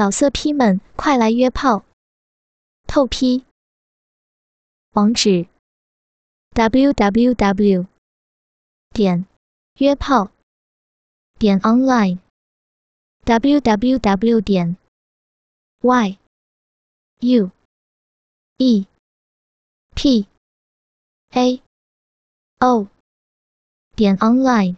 老色批们，快来约炮！透批。网址：w w w 点约炮点 online w w w 点 y u e p a o 点 online。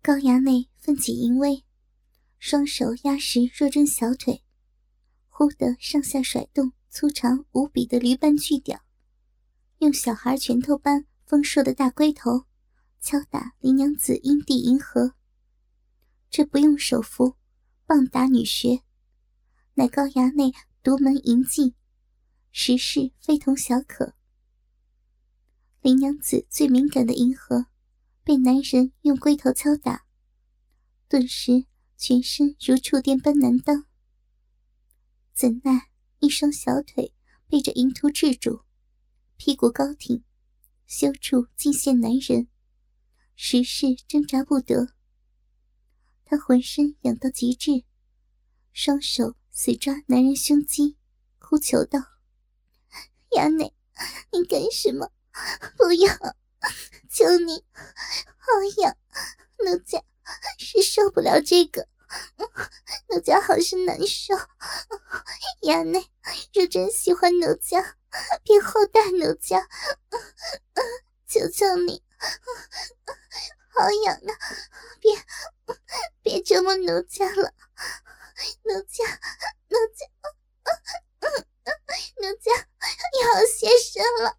高衙内奋起淫威。双手压实若真小腿，忽地上下甩动粗长无比的驴般巨屌，用小孩拳头般丰硕的大龟头敲打林娘子阴蒂银河。这不用手扶，棒打女穴，乃高衙内独门淫技，实是非同小可。林娘子最敏感的银河被男人用龟头敲打，顿时。全身如触电般难当，怎奈一双小腿被这淫徒制住，屁股高挺，羞处尽现男人，实是挣扎不得。他浑身痒到极致，双手死抓男人胸肌，哭求道：“衙内，你干什么？不要！求你，好痒，奴家是受不了这个。”奴家好是难受，衙内若真喜欢奴家，便厚待奴家，求求你，好痒啊！别别折磨奴家了，奴家奴家奴家要歇身了。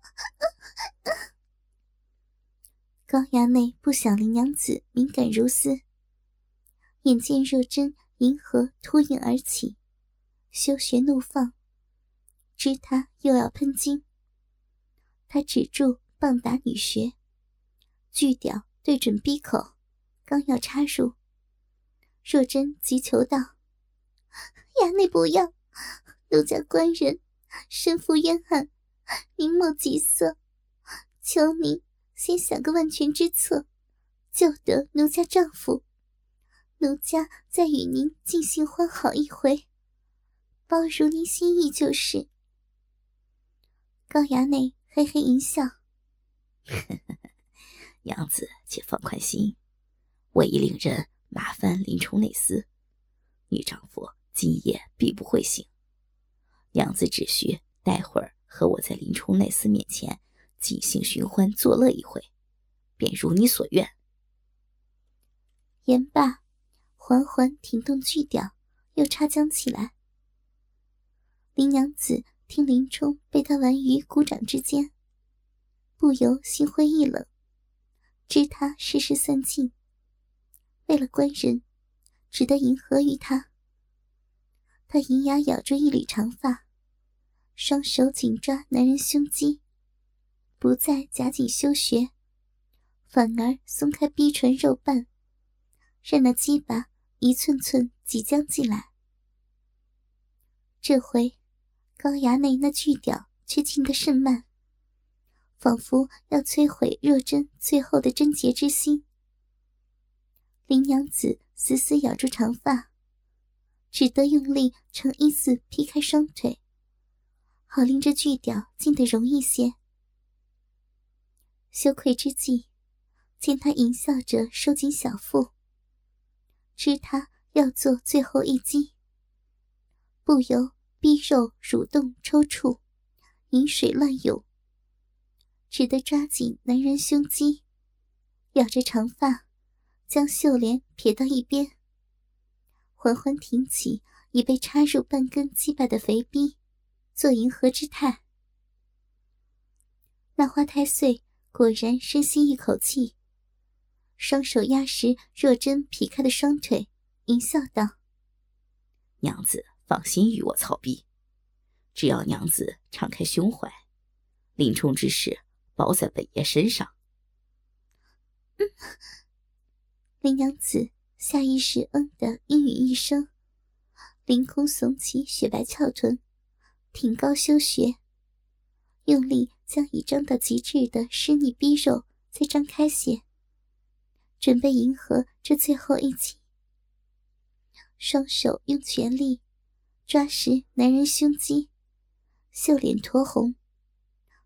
高衙内不想林娘子敏感如斯。眼见若真银河突影而起，羞穴怒放，知他又要喷精。他止住棒打女穴，巨屌对准逼口，刚要插入，若真急求道：“衙内不要，奴家官人身负冤案，明眸急色，求您先想个万全之策，救得奴家丈夫。”奴家再与您尽兴欢好一回，包如您心意就是。高衙内嘿嘿一笑：“ 娘子且放宽心，我已令人麻烦林冲内司，你丈夫今夜必不会醒。娘子只需待会儿和我在林冲内司面前尽兴寻欢作乐一回，便如你所愿。”言罢。缓缓停动巨屌，又插将起来。林娘子听林冲被他玩于股掌之间，不由心灰意冷，知他世事算尽，为了官人，只得迎合于他。他银牙咬住一缕长发，双手紧抓男人胸肌，不再夹紧修穴，反而松开逼唇肉瓣，让那鸡巴。一寸寸即将进来，这回高衙内那巨屌却进得甚慢，仿佛要摧毁若真最后的贞洁之心。林娘子死死咬住长发，只得用力呈一字劈开双腿，好令这巨屌进得容易些。羞愧之际，见他淫笑着收紧小腹。知他要做最后一击，不由逼肉蠕动抽搐，饮水乱涌，只得抓紧男人胸肌，咬着长发，将秀莲撇到一边，缓缓挺起已被插入半根鸡巴的肥逼，做银河之态。那花太岁果然深吸一口气。双手压实若真劈开的双腿，淫笑道：“娘子放心与我操逼，只要娘子敞开胸怀，林冲之事包在本爷身上。”嗯，林娘子下意识“嗯”的应允一声，凌空耸起雪白翘臀，挺高修学，用力将已张到极致的湿腻逼肉再张开些。准备迎合这最后一击，双手用全力抓实男人胸肌，秀脸酡红，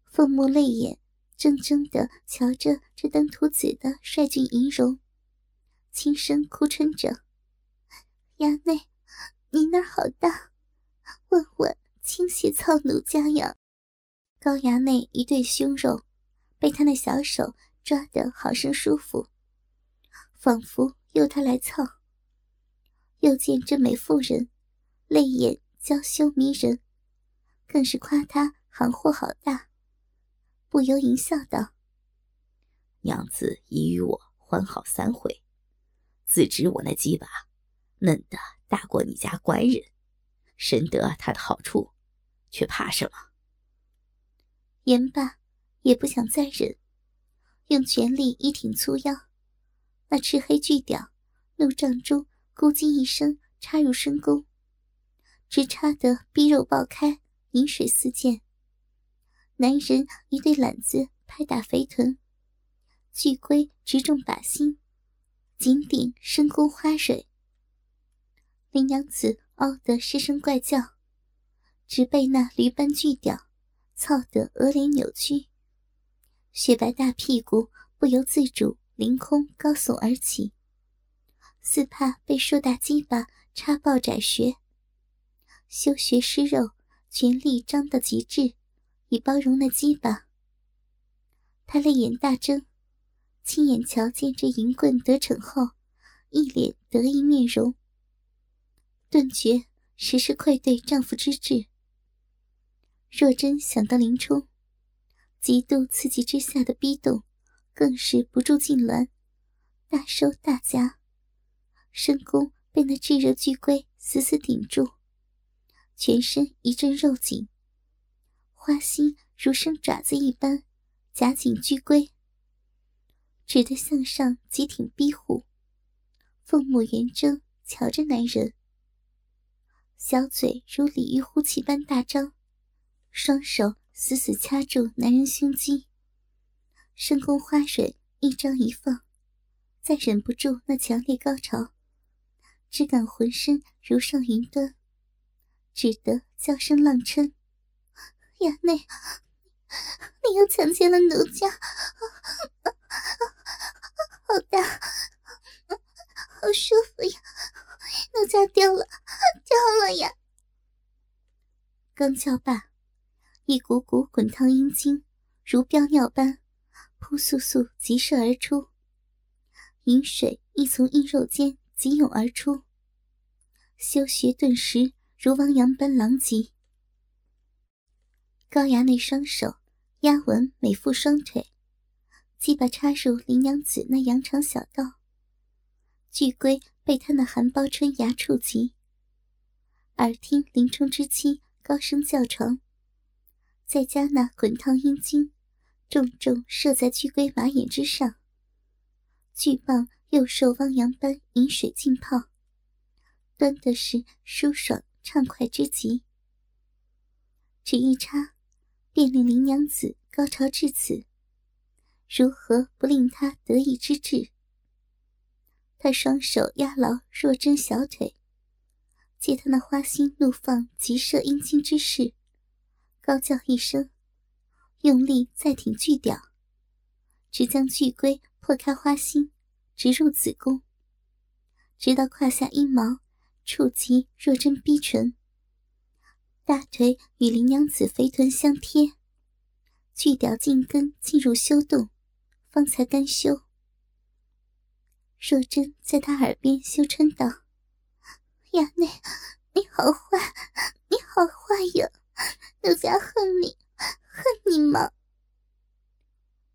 凤目泪眼，怔怔的瞧着这登徒子的帅俊仪容，轻声哭嗔着：“衙内，你那儿好大，问问，轻些操奴家呀！”高衙内一对胸肉，被他那小手抓得好生舒服，仿佛由他来操。又见这美妇人，泪眼娇羞迷人，更是夸他行货好大，不由淫笑道：“娘子已与我欢好三回，自知我那鸡巴嫩的大过你家官人，深得他的好处，却怕什么？”言罢，也不想再忍，用全力一挺粗腰，那赤黑巨屌怒胀中咕叽一声插入深宫，直插得逼肉爆开，饮水四溅。男人一对懒子拍打肥臀，巨龟直中靶心，紧顶深宫花蕊。林娘子嗷得失声怪叫，直被那驴般巨屌。操得额脸扭曲，雪白大屁股不由自主凌空高耸而起，似怕被硕大鸡巴插爆窄穴。修穴湿肉全力张到极致，以包容那鸡巴。他泪眼大睁，亲眼瞧见这银棍得逞后，一脸得意面容，顿觉实是愧对丈夫之志。若真想到林冲，极度刺激之下的逼动，更是不住痉挛，大收大夹，深宫被那炙热巨龟死死顶住，全身一阵肉紧，花心如生爪子一般夹紧巨龟，只得向上急挺逼虎，凤目圆睁瞧着男人，小嘴如鲤鱼呼气般大张。双手死死掐住男人胸肌，深宫花蕊一张一放，再忍不住那强烈高潮，只感浑身如上云端，只得叫声浪嗔：“衙内，你又强奸了奴家，好大，好舒服呀！奴家掉了，掉了呀！”刚叫罢。一股股滚烫阴茎，如飙尿般扑簌簌急射而出，饮水亦从阴肉间急涌而出，修穴顿时如汪洋般狼藉。高衙内双手压稳美妇双腿，鸡巴插入林娘子那羊肠小道，巨龟被他那含苞春芽触及，耳听林冲之妻高声叫床。再加那滚烫阴茎，重重射在巨龟马眼之上。巨棒又受汪洋般饮水浸泡，端的是舒爽畅快之极。只一插，便令林娘子高潮至此，如何不令她得意之至？他双手压牢若真小腿，借他那花心怒放急射阴茎之势。高叫一声，用力再挺巨屌，直将巨龟破开花心，直入子宫，直到胯下阴毛触及若真逼唇，大腿与林娘子肥臀相贴，巨屌茎根进入修洞，方才甘休。若真在他耳边羞嗔道：“衙内，你好坏，你好坏呀！”奴家恨你，恨你吗？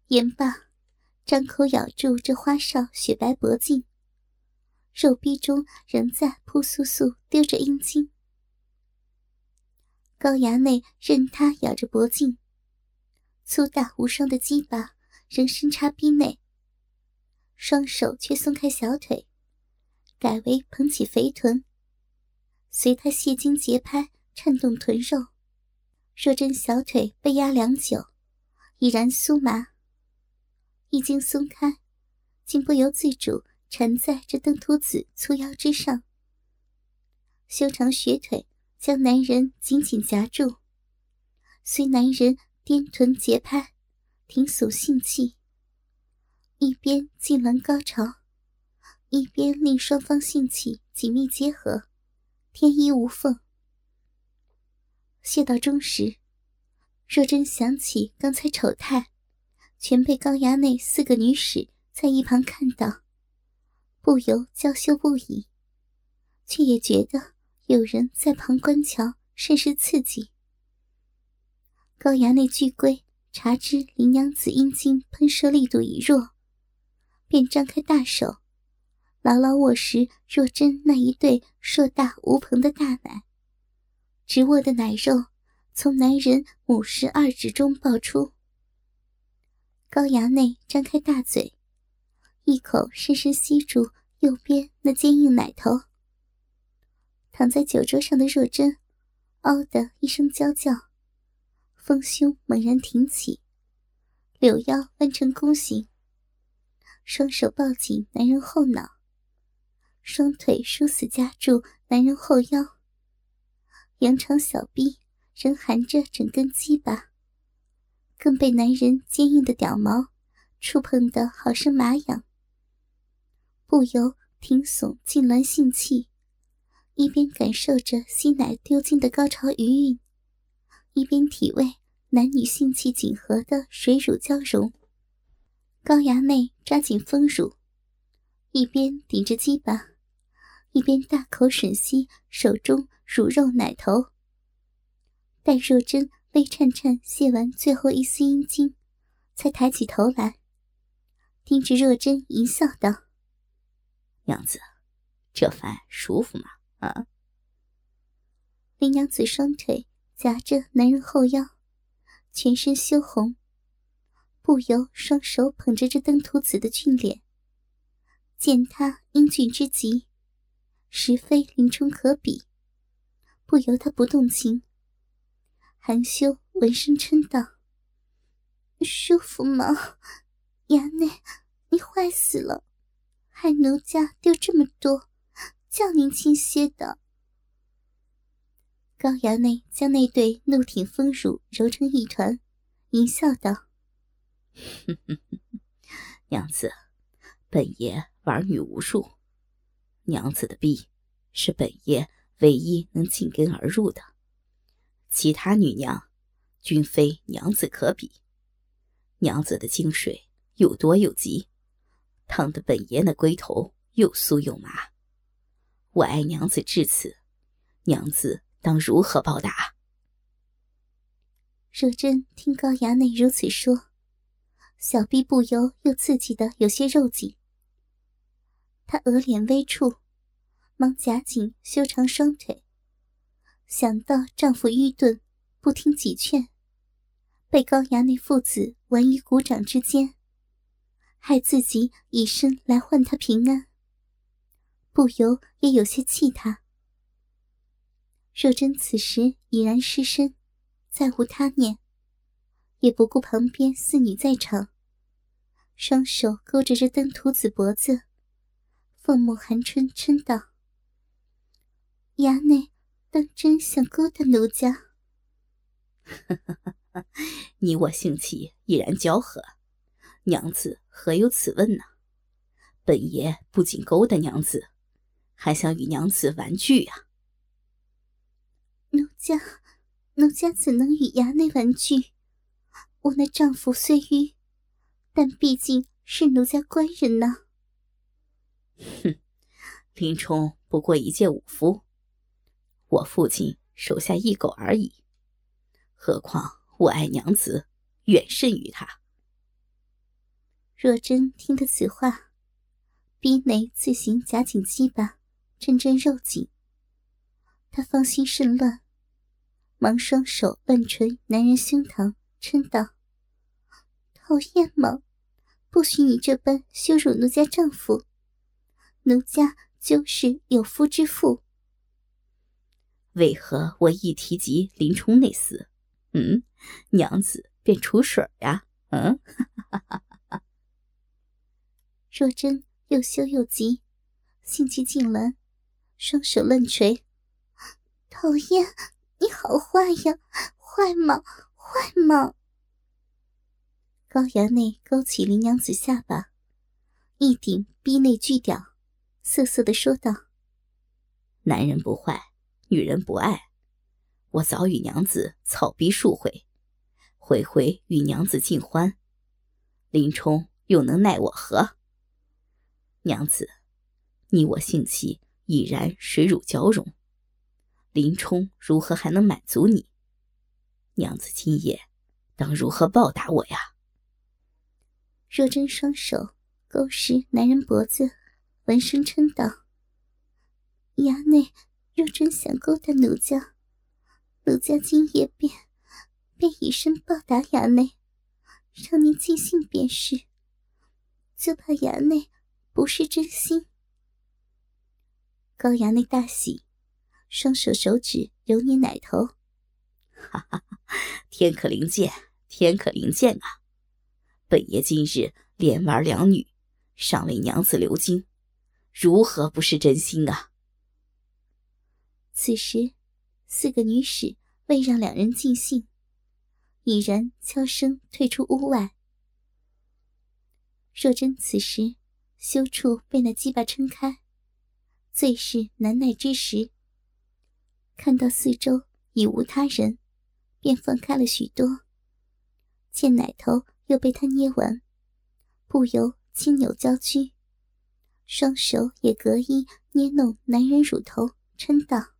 言罢，张口咬住这花哨雪白脖颈，肉壁中仍在扑簌簌丢着阴茎。高衙内任他咬着脖颈，粗大无双的鸡巴仍深插逼内，双手却松开小腿，改为捧起肥臀，随他泄精节拍颤动臀肉。若真小腿被压良久，已然酥麻。一经松开，竟不由自主缠在这邓秃子粗腰之上。修长雪腿将男人紧紧夹住，随男人颠臀节拍，挺耸性器，一边痉挛高潮，一边令双方性器紧密结合，天衣无缝。谢道中时，若真想起刚才丑态，全被高衙内四个女使在一旁看到，不由娇羞不已，却也觉得。有人在旁观瞧，甚是刺激。高衙内巨龟察知林娘子阴茎喷射力度已弱，便张开大手，牢牢握实若真那一对硕大无朋的大奶，直握的奶肉从男人五十二指中爆出。高衙内张开大嘴，一口深深吸住右边那坚硬奶头。躺在酒桌上的若真，嗷的一声娇叫，丰胸猛然挺起，柳腰弯成弓形，双手抱紧男人后脑，双腿殊死夹住男人后腰，扬长小臂仍含着整根鸡巴，更被男人坚硬的屌毛触碰得好生麻痒，不由挺耸痉挛性气。一边感受着吸奶丢精的高潮余韵，一边体味男女性气紧合的水乳交融。高衙内抓紧丰乳，一边顶着鸡巴，一边大口吮吸手中乳肉奶头。待若真微颤颤泄完最后一丝阴茎，才抬起头来，盯着若真一笑道：“娘子，这番舒服吗？”啊！林娘子双腿夹着男人后腰，全身羞红，不由双手捧着这登徒子的俊脸。见他英俊之极，实非林冲可比，不由他不动情，含羞闻声嗔道：“舒服吗？衙内，你坏死了，害奴家丢这么多。”叫您亲些的。高衙内将那对怒挺丰乳揉成一团，淫笑道：“娘子，本爷玩女无数，娘子的臂是本爷唯一能进根而入的，其他女娘均非娘子可比。娘子的精水又多又急，烫得本爷那龟头又酥又麻。”我爱娘子至此，娘子当如何报答？若真听高衙内如此说，小臂不由又刺激的有些肉紧。她额脸微触，忙夹紧修长双腿。想到丈夫愚钝，不听己劝，被高衙内父子玩于股掌之间，害自己以身来换他平安。不由也有些气他。若真此时已然失身，再无他念，也不顾旁边四女在场，双手勾着这登徒子脖子，凤目含春，嗔道：“衙内当真想勾搭奴家？”你我性气已然交合，娘子何有此问呢？本爷不仅勾搭娘子。还想与娘子玩具啊？奴家，奴家怎能与衙内玩具？我那丈夫虽愚，但毕竟是奴家官人呢。哼，林冲不过一介武夫，我父亲手下一狗而已。何况我爱娘子远甚于他。若真听得此话，逼内自行夹紧鸡巴。阵阵肉紧，他芳心甚乱，忙双手乱捶男人胸膛，嗔道：“讨厌吗？不许你这般羞辱奴家丈夫！奴家就是有夫之妇。为何我一提及林冲那厮，嗯，娘子便出水呀？嗯，若真又羞又急，性急痉挛。双手乱捶，讨厌！你好坏呀，坏吗？坏吗？高衙内勾起林娘子下巴，一顶逼内巨屌，瑟瑟的说道：“男人不坏，女人不爱。我早与娘子草逼数回，回回与娘子尽欢。林冲又能奈我何？娘子，你我性气已然水乳交融。”林冲如何还能满足你？娘子今夜当如何报答我呀？若真双手勾实男人脖子，闻声称道：“衙内，若真想勾搭奴家，奴家今夜便便以身报答衙内，让您尽兴便是。就怕衙内不是真心。”高衙内大喜。双手手指揉捏奶头，哈哈，天可灵见，天可灵见啊！本爷今日连玩两女，尚为娘子留精，如何不是真心啊？此时，四个女使为让两人尽兴，已然悄声退出屋外。若真此时羞处被那鸡巴撑开，最是难耐之时。看到四周已无他人，便放开了许多。见奶头又被他捏完，不由轻扭娇躯，双手也隔衣捏弄男人乳头，嗔道：“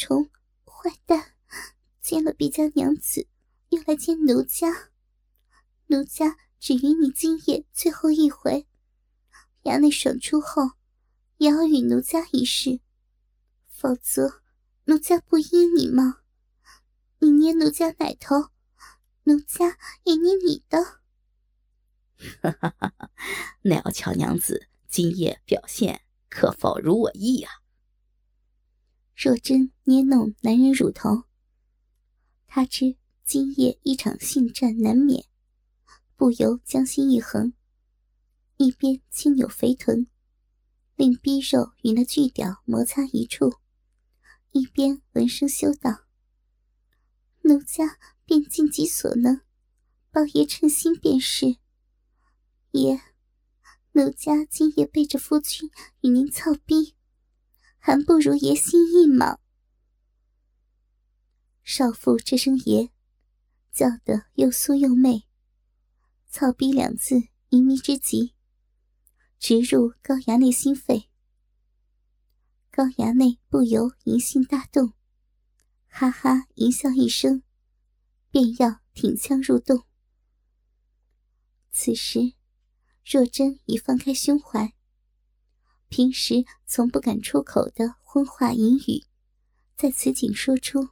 虫，坏蛋，见了毕家娘子，又来见奴家。奴家只与你今夜最后一回，衙内爽出后，也要与奴家一试。”否则，奴家不依你吗？你捏奴家奶头，奴家也捏你的。哈哈哈！那要瞧娘子今夜表现可否如我意啊？若真捏弄男人乳头，他知今夜一场性战难免，不由将心一横，一边轻扭肥臀，令逼肉与那巨屌摩擦一处。一边闻声羞道：“奴家便尽己所能，包爷称心便是。爷，奴家今夜背着夫君与您操逼，还不如爷心意吗？”少妇这声“爷”，叫得又酥又媚，“操逼”两字淫迷之极，直入高衙内心肺。高衙内不由淫心大动，哈哈淫笑一声，便要挺枪入洞。此时，若真已放开胸怀，平时从不敢出口的荤话淫语，在此景说出，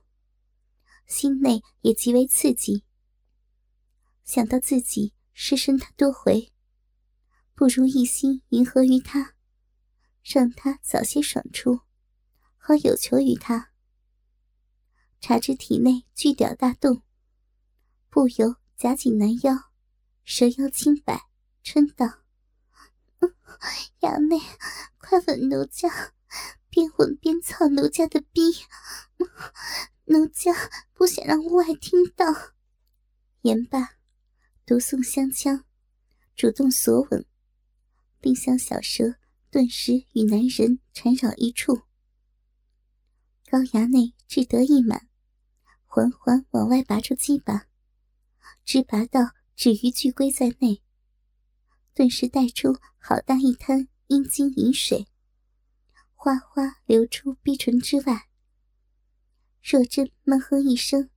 心内也极为刺激。想到自己失身他多回，不如一心迎合于他。让他早些爽出，好有求于他。察知体内巨屌大动，不由夹紧男腰，蛇腰轻摆，嗔道：“ 衙内，快吻奴家，边吻边操奴家的逼，奴家不想让屋外听到。”言罢，独送香枪，主动索吻，并向小蛇。顿时与男人缠绕一处，高衙内志得意满，缓缓往外拔出鸡巴，直拔到只余巨龟在内，顿时带出好大一滩阴茎饮水，哗哗流出逼唇之外。若真闷哼一声，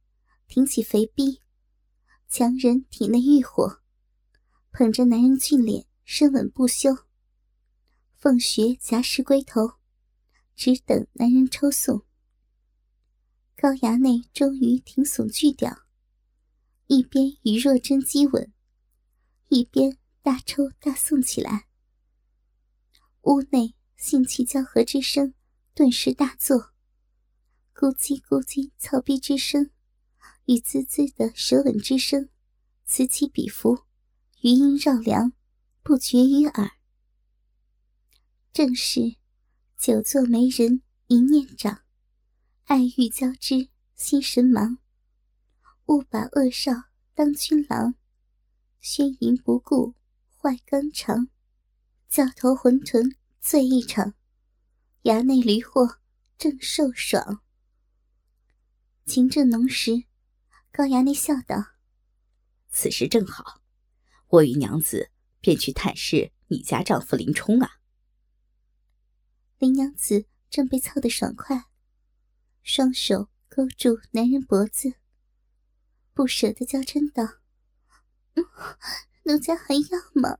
挺起肥逼，强忍体内欲火，捧着男人俊脸，深吻不休。凤穴夹实龟头，只等男人抽送。高衙内终于挺耸巨屌，一边与若真激吻，一边大抽大送起来。屋内性气交合之声顿时大作，咕叽咕叽操逼之声与滋滋的舌吻之声此起彼伏，余音绕梁，不绝于耳。正是，久坐没人一念长，爱欲交织，心神忙。误把恶少当君郎，宣淫不顾坏肝肠。教头浑沌醉一场，衙内驴货正受爽。情正浓时，高衙内笑道：“此时正好，我与娘子便去探视你家丈夫林冲啊。”林娘子正被操得爽快，双手勾住男人脖子，不舍得娇嗔道：“奴家还要吗？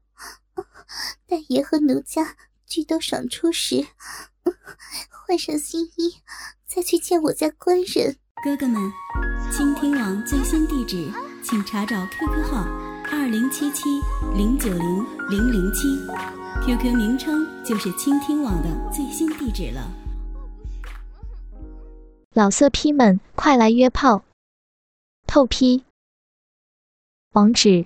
待爷和奴家俱都赏出时，换上新衣，再去见我家官人。”哥哥们，倾听网最新地址，请查找 QQ 号二零七七零九零零零七，QQ 名称就是倾听网的最新地址了。老色批们，快来约炮！透批。网址